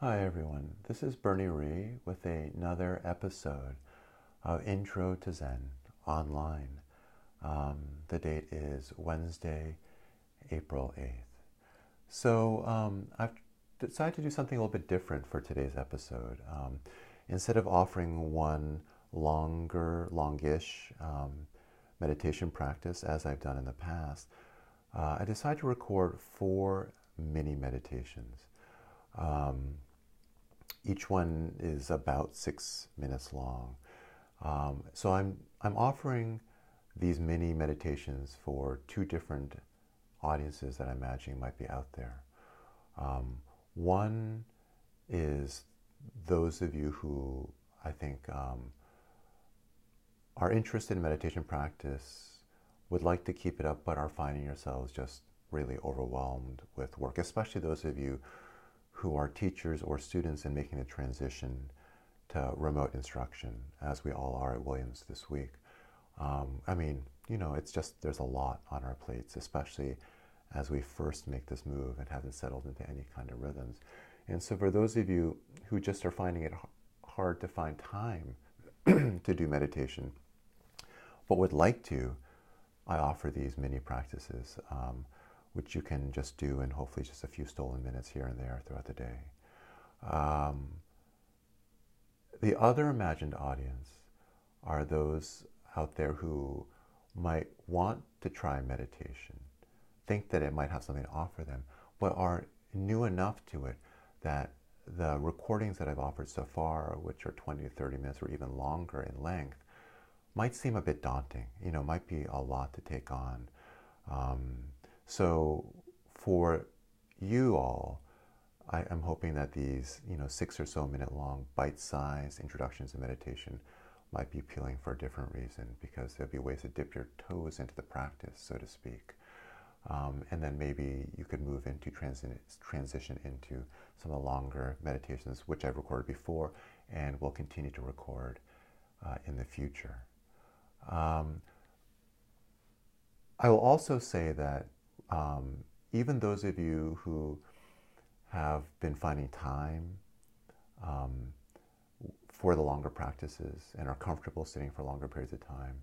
Hi everyone, this is Bernie Rhie with another episode of Intro to Zen online. Um, the date is Wednesday, April 8th. So um, I've decided to do something a little bit different for today's episode. Um, instead of offering one longer, longish um, meditation practice as I've done in the past, uh, I decided to record four mini meditations. Um, each one is about six minutes long. Um, so I'm, I'm offering these mini meditations for two different audiences that I'm imagining might be out there. Um, one is those of you who I think um, are interested in meditation practice, would like to keep it up, but are finding yourselves just really overwhelmed with work, especially those of you who are teachers or students and making the transition to remote instruction, as we all are at Williams this week. Um, I mean, you know, it's just there's a lot on our plates, especially as we first make this move and haven't settled into any kind of rhythms. And so, for those of you who just are finding it hard to find time to do meditation, but would like to, I offer these mini practices. Um, which you can just do in hopefully just a few stolen minutes here and there throughout the day. Um, the other imagined audience are those out there who might want to try meditation, think that it might have something to offer them, but are new enough to it that the recordings that I've offered so far, which are 20 to 30 minutes or even longer in length, might seem a bit daunting. You know, might be a lot to take on. Um, so for you all, I am hoping that these, you know, six or so minute long bite-sized introductions to meditation might be appealing for a different reason because there'll be ways to dip your toes into the practice, so to speak. Um, and then maybe you could move into transi- transition into some of the longer meditations, which I've recorded before and will continue to record uh, in the future. Um, I will also say that um, even those of you who have been finding time um, for the longer practices and are comfortable sitting for longer periods of time,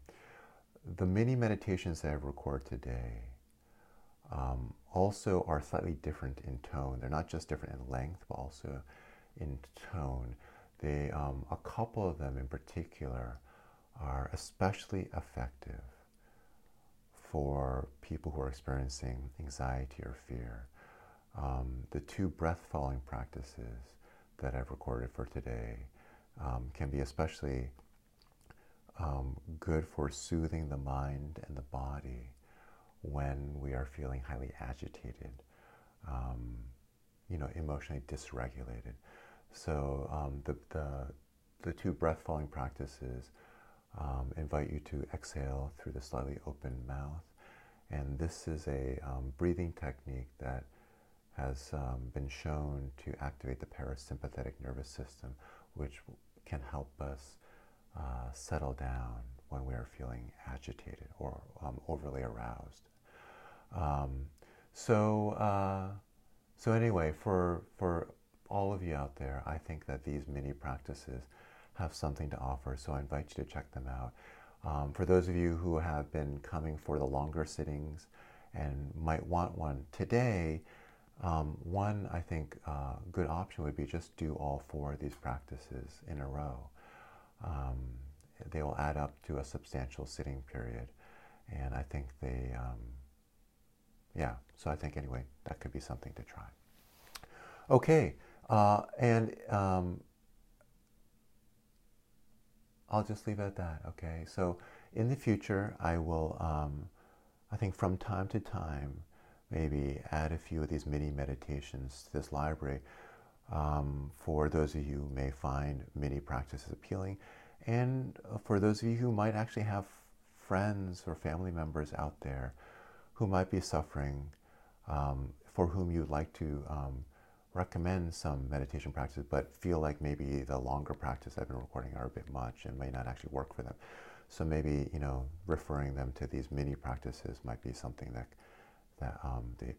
the mini meditations that I've recorded today um, also are slightly different in tone. They're not just different in length, but also in tone. They, um, a couple of them in particular, are especially effective for people who are experiencing anxiety or fear. Um, the two breath following practices that I've recorded for today um, can be especially um, good for soothing the mind and the body when we are feeling highly agitated, um, you know, emotionally dysregulated. So um, the, the, the two breath following practices um, invite you to exhale through the slightly open mouth. And this is a um, breathing technique that has um, been shown to activate the parasympathetic nervous system, which can help us uh, settle down when we are feeling agitated or um, overly aroused. Um, so, uh, so anyway, for for all of you out there, I think that these mini practices have something to offer. So I invite you to check them out. Um, for those of you who have been coming for the longer sittings and might want one today, um, one I think uh, good option would be just do all four of these practices in a row. Um, they will add up to a substantial sitting period, and I think they, um, yeah. So I think anyway that could be something to try. Okay, uh, and um, I'll just leave it at that, okay? So in the future, I will, um, I think from time to time, maybe add a few of these mini meditations to this library um, for those of you who may find mini practices appealing. And for those of you who might actually have friends or family members out there who might be suffering, um, for whom you'd like to um, recommend some meditation practices, but feel like maybe the longer practice I've been recording are a bit much and may not actually work for them. So maybe you know referring them to these mini practices might be something that that um, they,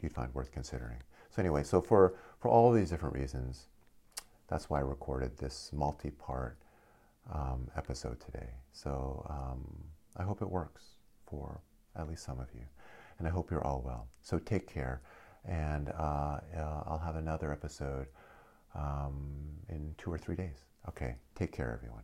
you'd find worth considering. So anyway, so for for all these different reasons, that's why I recorded this multi-part um, episode today. So um, I hope it works for at least some of you, and I hope you're all well. So take care and uh, uh, I'll have another episode um, in two or three days. Okay, take care, everyone.